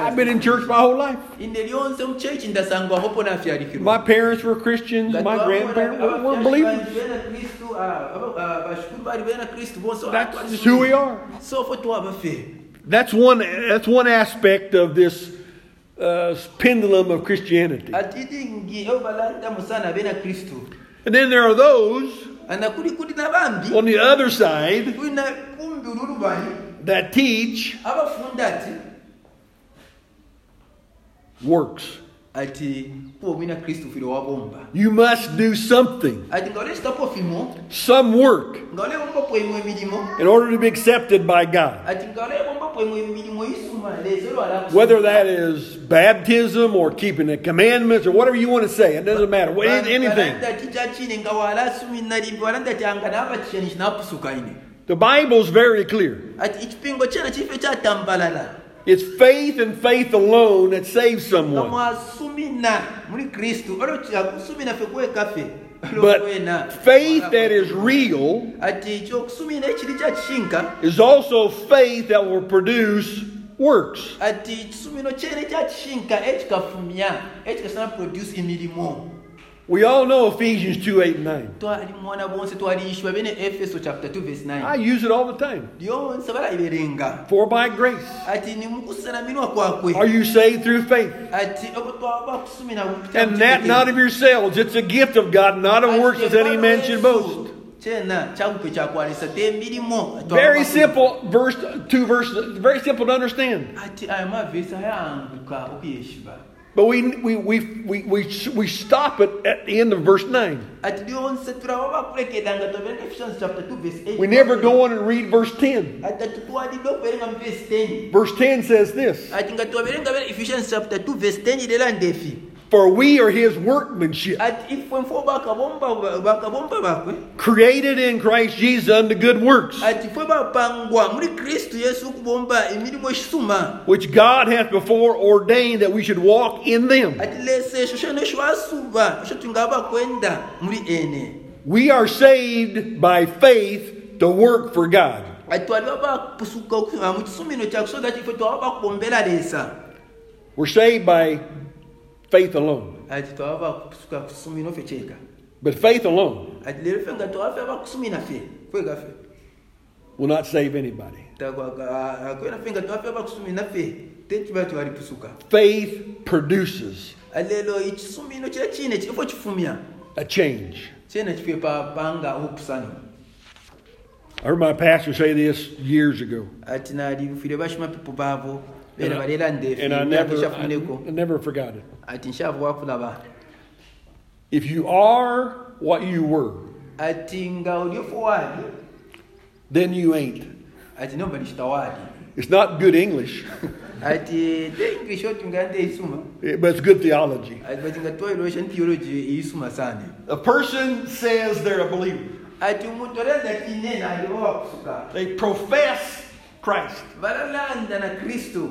I've been in church my whole life. inde lyonse mu church ndasangwa hopo My parents were Christians. My grandparents were, believers. bena kristu aba- bashukuru bali bena kristu bonse That's who we are. so fo twabafe That's one. That's one aspect of this uh, pendulum of Christianity. ati dingi abo balanda musana bena kristu And then there are those ana kuli kuli nabambi on the other side kulina kumbi ululubali that teach works. Ati kuba mwina kristu file wabomba You must do something, ati nga olesitapo fimo some work, nga olebomba pwemwe emirimu oh. in order to be accepted by God. ati nga olebomba pwemwe emirimu oh. isuma lezo oh, lwala Whether that is baptism or keeping the commandments or whatever you want to say, it doesn't matter. Anything. balanda tichachine nga wala sumi nalimbi walanda tyanga nava chisheni chinapusuka ine The Bible's very clear. Ati ekipingo kyena kife kyatambalala It's faith and faith alone that saves someone. mwasumina muri kristu olwokusumina fe kwekafe But faith that is real ati ekyokusumina ekiri kyakishinka is also faith that will produce works. We all know Ephesians 2 8 and 9. twali mwana bonse twaliyishwa bene efeso chapter 2 verse I use it all the time. For by grace ati nimukusanaminwa kwakwe are you saved through faith. ati obo twaba kusumina And that not of yourselves. It's a gift of God, not of works, as any man should boast. kyena kyakupe kyakwanisa temirimu Very simple, verse two verses, very simple to understand. But we, we, we, we, we, we stop it at the end of verse 9. ati lyonse turaba bakulekeranga toberenga ephesians chapter 2 verse 8 We never go on and read verse 10. ati tutwalidde okuberenga mu verse 10 Verse 10 says this ati nga twaberenga bene ephesians chapter 2 verse 10 lera ndefi For we are his workmanship, ati ifwe mfo bakabomba bakabomba bakwe created in Christ Jesus unto good works, ati fwe bapangwa muri kristu yesu okubomba emirimu ekisuma which God hath before ordained that we should walk in them. ati lesa esho shona esho asuba esho tungaba kwenda muri ene. We are saved by faith to work for God. ati twaliba bakusuka oku- ah, mu kisumino kyakusoza ati ifwe twaba bakubombera lesa. We're saved by faith alone. But faith alone will not save anybody. Faith produces a change. I heard my pastor say this years ago. Ati nali fire bashima pipo baavo bera And I, and I never, I, I never forgot it. ati nshavu wakulaba If you are what you were, ati nga oliofu waali then you ain't. ati nomba nishitawaali It's not good English, ati te english oti nga nte isuma but it's good theology. ati bati nga twailosha theology iisuma sana A person says they're a believer. ati omuntu oleza kinena aliwo wakusuka They profess Christ, balalanda na kristo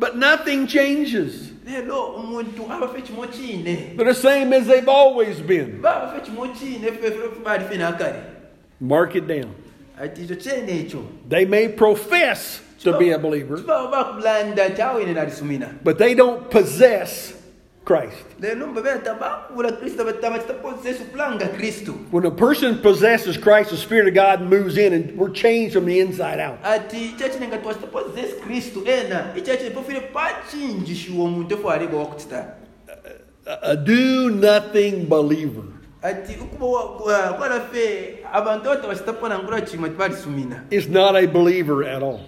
but nothing changes. lero omuntu abafa ekimo kiine They're the same as they've always been. babafa ekimo kiine ffefe baali fe nakale Mark it down. ati ekyo kyene ekyo They may profess to be a believer, kibaba bakulanda kyawene nalisumina but they don't possess Christ. lero mbabeta bakubula kristo batama kitapozesu kulanga kristo When a person possesses Christ, the Spirit of God moves in and we're changed from the inside out. ati kyekine nga twakitapozesu kristo ena ekyekine pofire pakingishiwa omuntu efu alega wakutita A, a do nothing believer ati ukuba kwaraffe abantu bata bakitapona ngura kimwe tibalisumina is not a believer at all.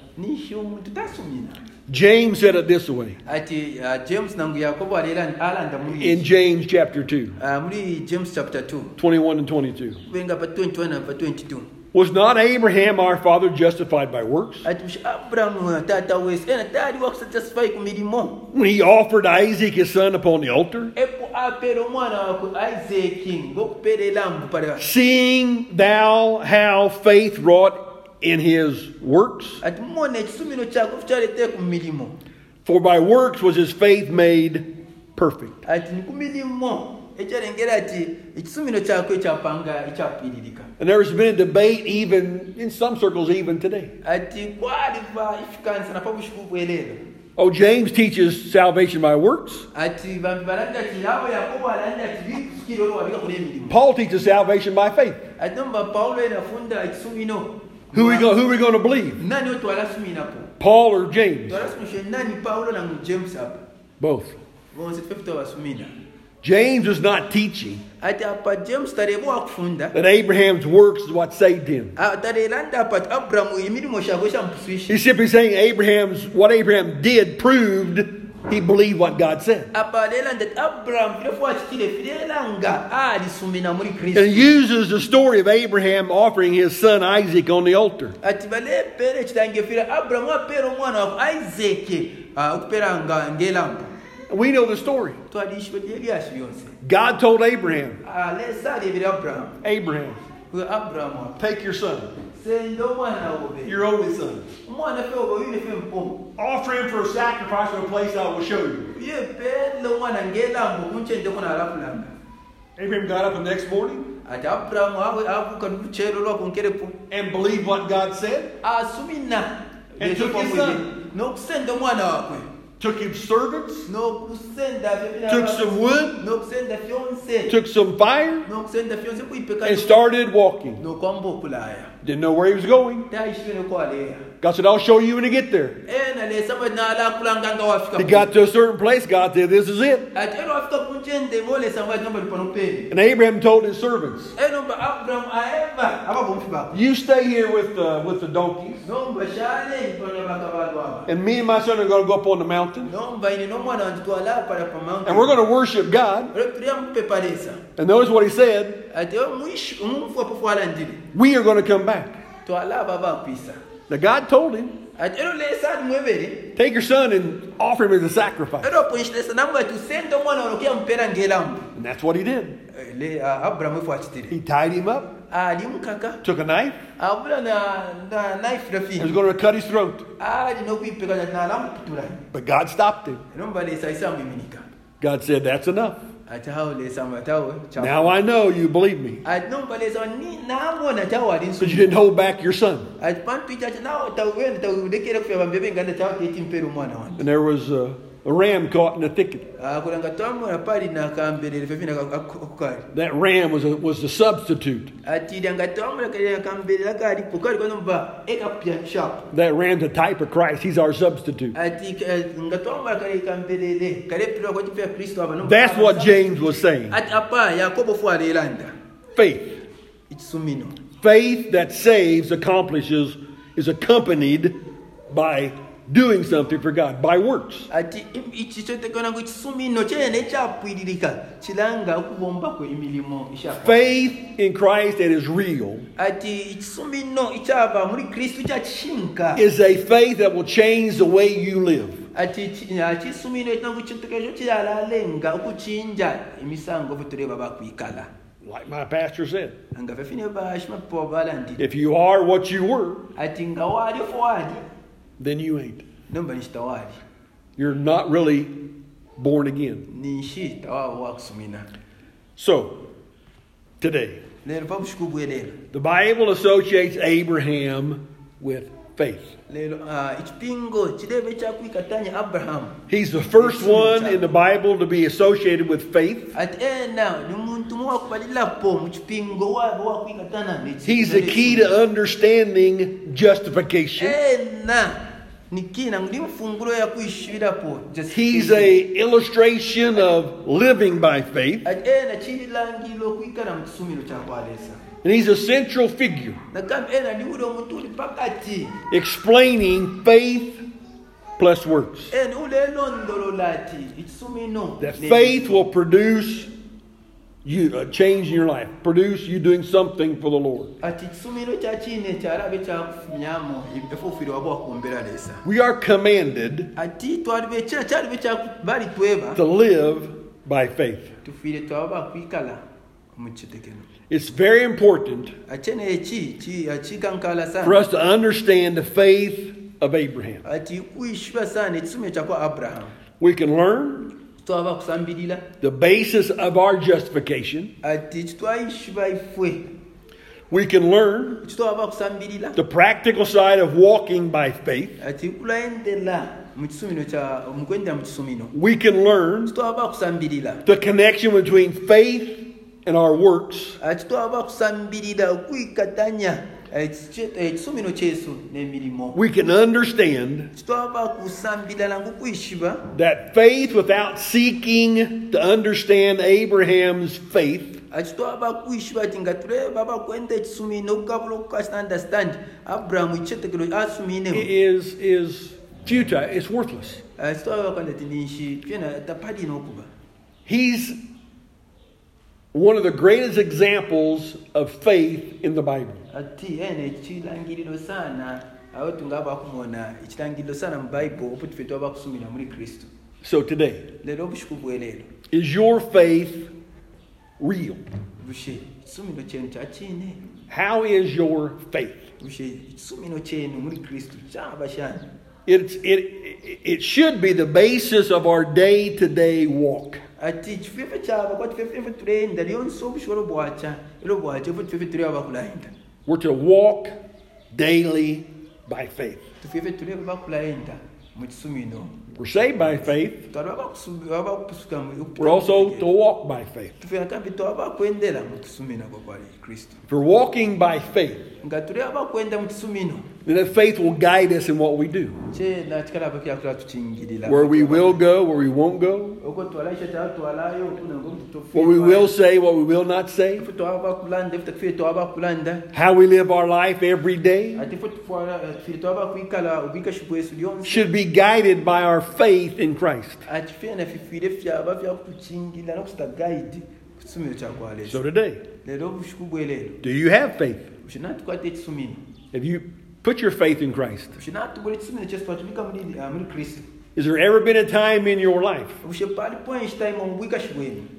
Nishi omuntu tasumina James said it this way. Ati uh, james nangu yakobo alanda muri in James chapter 2, uh, james chapter 2 21 and 22. kubenga pa 21 na pa 22 Was not Abraham our father justified by works? Ati mushi aburahamu taata wese ena tali wakusatisfy ku mirimo when he offered Isaac his son upon the altar? epo apera omwana wakwe isaaki ng'okupeera elambu pale Seeing thou how faith wrought in his works? ati mumona ekisumiro kyakwe kyaleetee ku mirimo For by works was his faith made perfect. ati ni ku milimo ekyalengera ati ekisumiro kyakwe ekyapanga ekyapwiririka And there's been a debate, even in some circles, even today. ati kwaliva ifikanisa napa bushiku bweleero Oh, James teaches salvation by works. ati bambi balanda ati abo yakobo alanda ati bikusukire olwo wabika kuli emirimu Paul teaches salvation by faith. Ate nomba pawulo enafunda ekisumino Who are we, go, who we going to believe? nani otwala suminapo Paul or James? twala sumishe nani pawulo nangu james apa Both. bonse tufe tutawasumina James is not teaching ati apa james tareeba wakufunda that Abraham's works is what saved him. Ah, tareelanda apa ati aburamu emirimo shakwe shampuswishe He's simply saying Abraham's what Abraham did proved he believed what God said. apa leelanda ati aburamu firefu wakikire fireelanga alisumina muri And uses the story of Abraham offering his son Isaac on the altar. ati balepeera ekitange fire aburamu apeera omwana wa isaaki ah, We know the story. twalishwe lyelyasi lyonse God told Abraham, aburamu Abraham, we aburamu apa take your son, senda omwana wobe your only son, omwana fe obe oyine fe mpomu offer him for a sacrifice in a place I will show you. yepeerera omwana ng'elambu kunkyendeko naalapulanga Abraham got up the next morning. Ati aburamu awe avuka lukyero lwakonkerepo and believed what God said, And took his son. took his servants, took some wood, took some fire, and started walking. Didn't know where he was going. God said, I'll show you when you get there. ena leesa bwe naalakulanga nga wafika He got to a certain place. God said, This is it. ati era wafika ku nkyende molesa nga nyamba lipanopeni And Abraham told his servants, enomba aburamu aeva aba bomfi bako You stay here with, uh, with the donkeys, nomba shale ipano bakabalwaba and me and my son are going to go up on the mountain, nomba ine n'omwana wange twala pala pa mountain. And we're going to worship God. Olwo tulya mupe palesa And notice what he said ati omwishi omuntu wapofu alandire We are going to come back. twala aba bakwisa Now, God told him, ati ero leesa ali mwebere Take your son and offer him as a sacrifice. ero oponshilesa namwe ati usenda omwana wano kuyamupeera ng'elambu And that's what he did. Eh, le aburamu efu akitire He tied him up, took a knife, abula na na knife and was going to cut his throat. But God stopped him. God said, That's enough. Ati awo leesa mu atawo Now I know you believe me. ati nomba leesa ni namwona ati awo ali But you didn't hold back your son. ati pantwija ati nawo tawenda tawulekere kufa bambebe nganda tawo tetimpeera omwana wange And there was a, a ram caught in the thicket. kulanga twamona pali nakamberere fefina okukali That ram was, a, was the substitute. ati lyanga twamulakalira kamberera kalipo kali kanomba ekapya sharp That ram's a type of Christ. He's our substitute. eh, nga twamulakalira kamberere kalepirwa kwakifya kristo aba nomba- That's what James was saying. ati apa yakobo fu aleeranda Faith. Faith that saves accomplishes is accompanied by doing something for God, by works. ati ekyo tekona ngu ekisumino kyene ekyapwiririka kiranga okubombako emirimu eshafa Faith in Christ that is real ati ekisumino ekyava muri kristo kyakishinka is a faith that will change the way you live. ati ki- kisumino ekinangu kintekerezo kiralalenga okukinja emisango bwe tureba bakwikala Like my pastor said, nga fefine bashimapipo balandire if you are what you were, then you ain't. nomba nikitawaali You're not really born again. ninshi tawawo wakusumina So, today, leero pa bushuku bwereero the Bible associates Abraham with faith. leero uh, ekipingo kireba ekyakwikatanya aburahamu He's the first one in the Bible to be associated with faith. ati ena eh, ni muntu muwakubalirapo mu kipingo waaba wakwikatana n'eki- He's the key to understanding justification. Eh, ena nikina ndi mfungulo yakwishirapo He's a illustration of living by faith, ati ena eh, kirilangirira okwikala mu kisumiro kyakwalesa and he's a central figure nagambe ena eh, ndiwuli omuntu uli pakati explaining faith plus works. Eh, ena ulelondolola ati ekisumino That faith will produce you a change in your life, produce you doing something for the Lord. ati ekisumiro kyakiina ekyalabe kyakufunyamu efuufire waba wakumbera lesa We are commanded ati twalibe kira kyalibe bali tweba to live by faith. tufiire twaba bakwikala mu kitekeno It's very important akyene eki ki- kikankala for us to understand the faith of Abraham. ati kwishura sana ekisumiro kyakwa aburahamu We can learn the basis of our justification, ifwe we can learn the practical side of walking by faith. ati kulayendera mu kisumino kya mu kwendera mu kisumino We can learn the connection between faith and our works. ati twaba kusambirira okwikatanya ekise- ekisumino kyesu n'emirimu We can understand kitwaba kusambirira ng'okwishuba that faith without seeking to understand Abraham's faith ati twaba kwishuba ati nga tureba bakwenda ekisumino okukabula okukasita understand aburahamu ikyetekero asumineho is is futile. It's worthless. ati twaba bakwenda ati ninshi twena tapalina okuba He's one of the greatest examples of faith in the Bible. ati eh, ene ekirangiriro sana aho tungaba bakumona ekirangiriro sana mu bible opo tufe twaba kusumira muri kristo So today, leero obushuku bweleero is your faith real? bushe ekisumiro kyenu kyakiine How is your faith? bushe ekisumiro kyenu muri kristo kyaba shani It's, it, it should be the basis of our day to day walk. Ati kifefe kyaba kwa tufefe efe turenda lyonse obushobora bwakya era bwakya efe tufefe tureba bakulahenda We're to walk daily by faith. tufefe tureba bakulahenda mu kisumino We're saved by faith. We're also to walk by faith. tufeera kambi twaba bakwendera mu kisumino kwa kwali kristo If we're walking by faith, nga tureba bakwenda mu kisumino then that faith will guide us in what we do. kyena kikalaba kyakula tukingirira Where we will go, where we won't go, okwo twalaisha kyatwalayo okunanga what we will say, what we will not say, ife twaba bakulanda ife tufiire twaba bakulanda how we live our life every day ate ife eh, tufiire twaba bakwikala obwikashu bwesu lyonse should be guided by our faith in Christ. ati feena fifiire fyaba byakutukingirira nokusita gaidi ku kisumiro So today, leero obushuku bweleero do you have faith? bushina tukwata ekisumiro Have you put your faith in Christ? Has there ever been a time in your life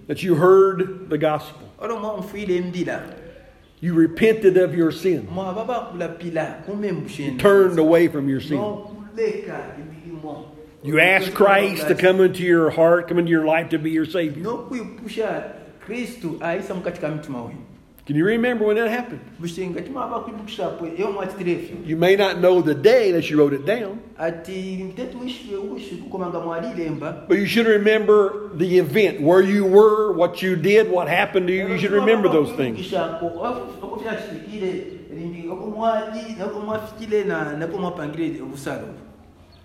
that you heard the gospel? You repented of your sin, mbushenu turned away from your sin. You asked Christ to come into your heart, come into your life to be your Savior. N'okwipusha kristu ayisa mukati ka mitima wenu Can you remember when that happened? bushenga timwaba kwipushapo iyo mwatitira efyo You may not know the day that you wrote it down, ati ntete wishiwe ushiku komanga mwalilemba but you should remember the event, where you were, what you did, what happened to you. You should remember those things. Oh, oko byashikire oko mwali nako mwafikire na nako mwapangire obusalo.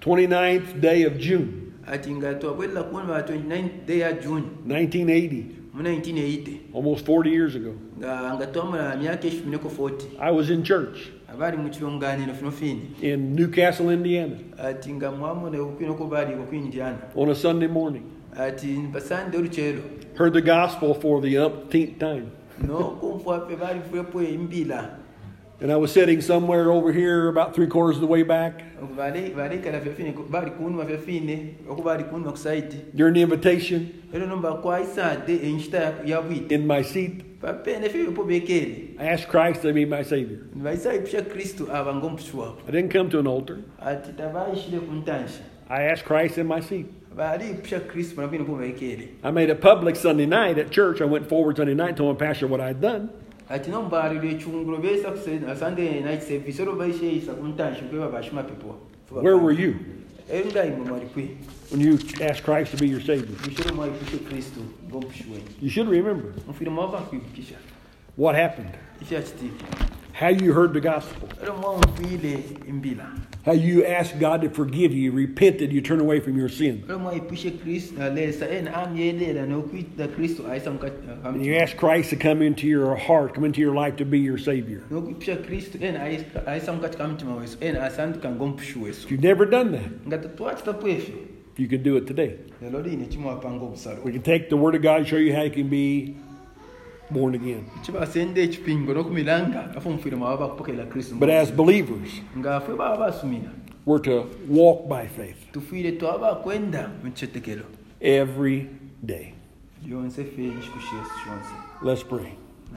29th day of June, ati nga twabwelera kubona ba 29 day ya june. 1980, mu 1980 almost 40 years ago. nga nga twamala uh, myaka eshumi neko 40 I was in church. Abali mu kirunganiro fino fini. In Newcastle, Indiana, ati nga mwamona okwina oko bali indiana. On a Sunday morning. ati basande olukyero Heard the gospel for the umpteenth time. nokumfwape bali embila And I was sitting somewhere over here, about three quarters of the way back, Bali- balekala fyafine bali kunwa fyafine oku bali kunwa ku saidi during the invitation, ero nomba kwaisade enshita ya- ya bwite in my seat. I asked Christ to be my Savior. nibaisa ipusha kristu aba ng'omupushi wabo I didn't come to an altar. ati tabaishire ku ntansha I asked Christ in my seat. bali ipusha kristu banabwine po bekele I made it public Sunday night at church. I went forward Sunday night, told my pastor what I'd done. Ati nombalilwa echungulo besa ku sunday night service ero baisheisa ku ntansha kweba bashima pepo Where were you? Ero ngaimo mwali kwe when you asked Christ to be your Savior? mushero mwaipushe kristu ng'omupushi wenyu You should remember mufire mwaba kwibukisha what happened, how you heard the gospel, ero mwamufire embila how you ask God to forgive you, you repented, you turn away from your sin. ero mwaipushe kristu alesa ena amyelera nokwita kristu aisa And you ask Christ to come into your heart, come into your life to be your Savior. nokwipusha kristu ena aisa- aisa mukati ka mutima wesu ena asandika ng'omupushi wesu If you've never done that, you can do it today. lero liine kimwapanga obusalo We can take the Word of God and show you how you can be born again. kibasende ekipingo n'okumilanga afe omufire mwaba bakupokera kristu But as believers, nga ffe baba basumira we're to walk by faith tufiire twaba kwenda mu kitetekero every day. lyonse ffe ekikushi yesu kyonse Let's pray.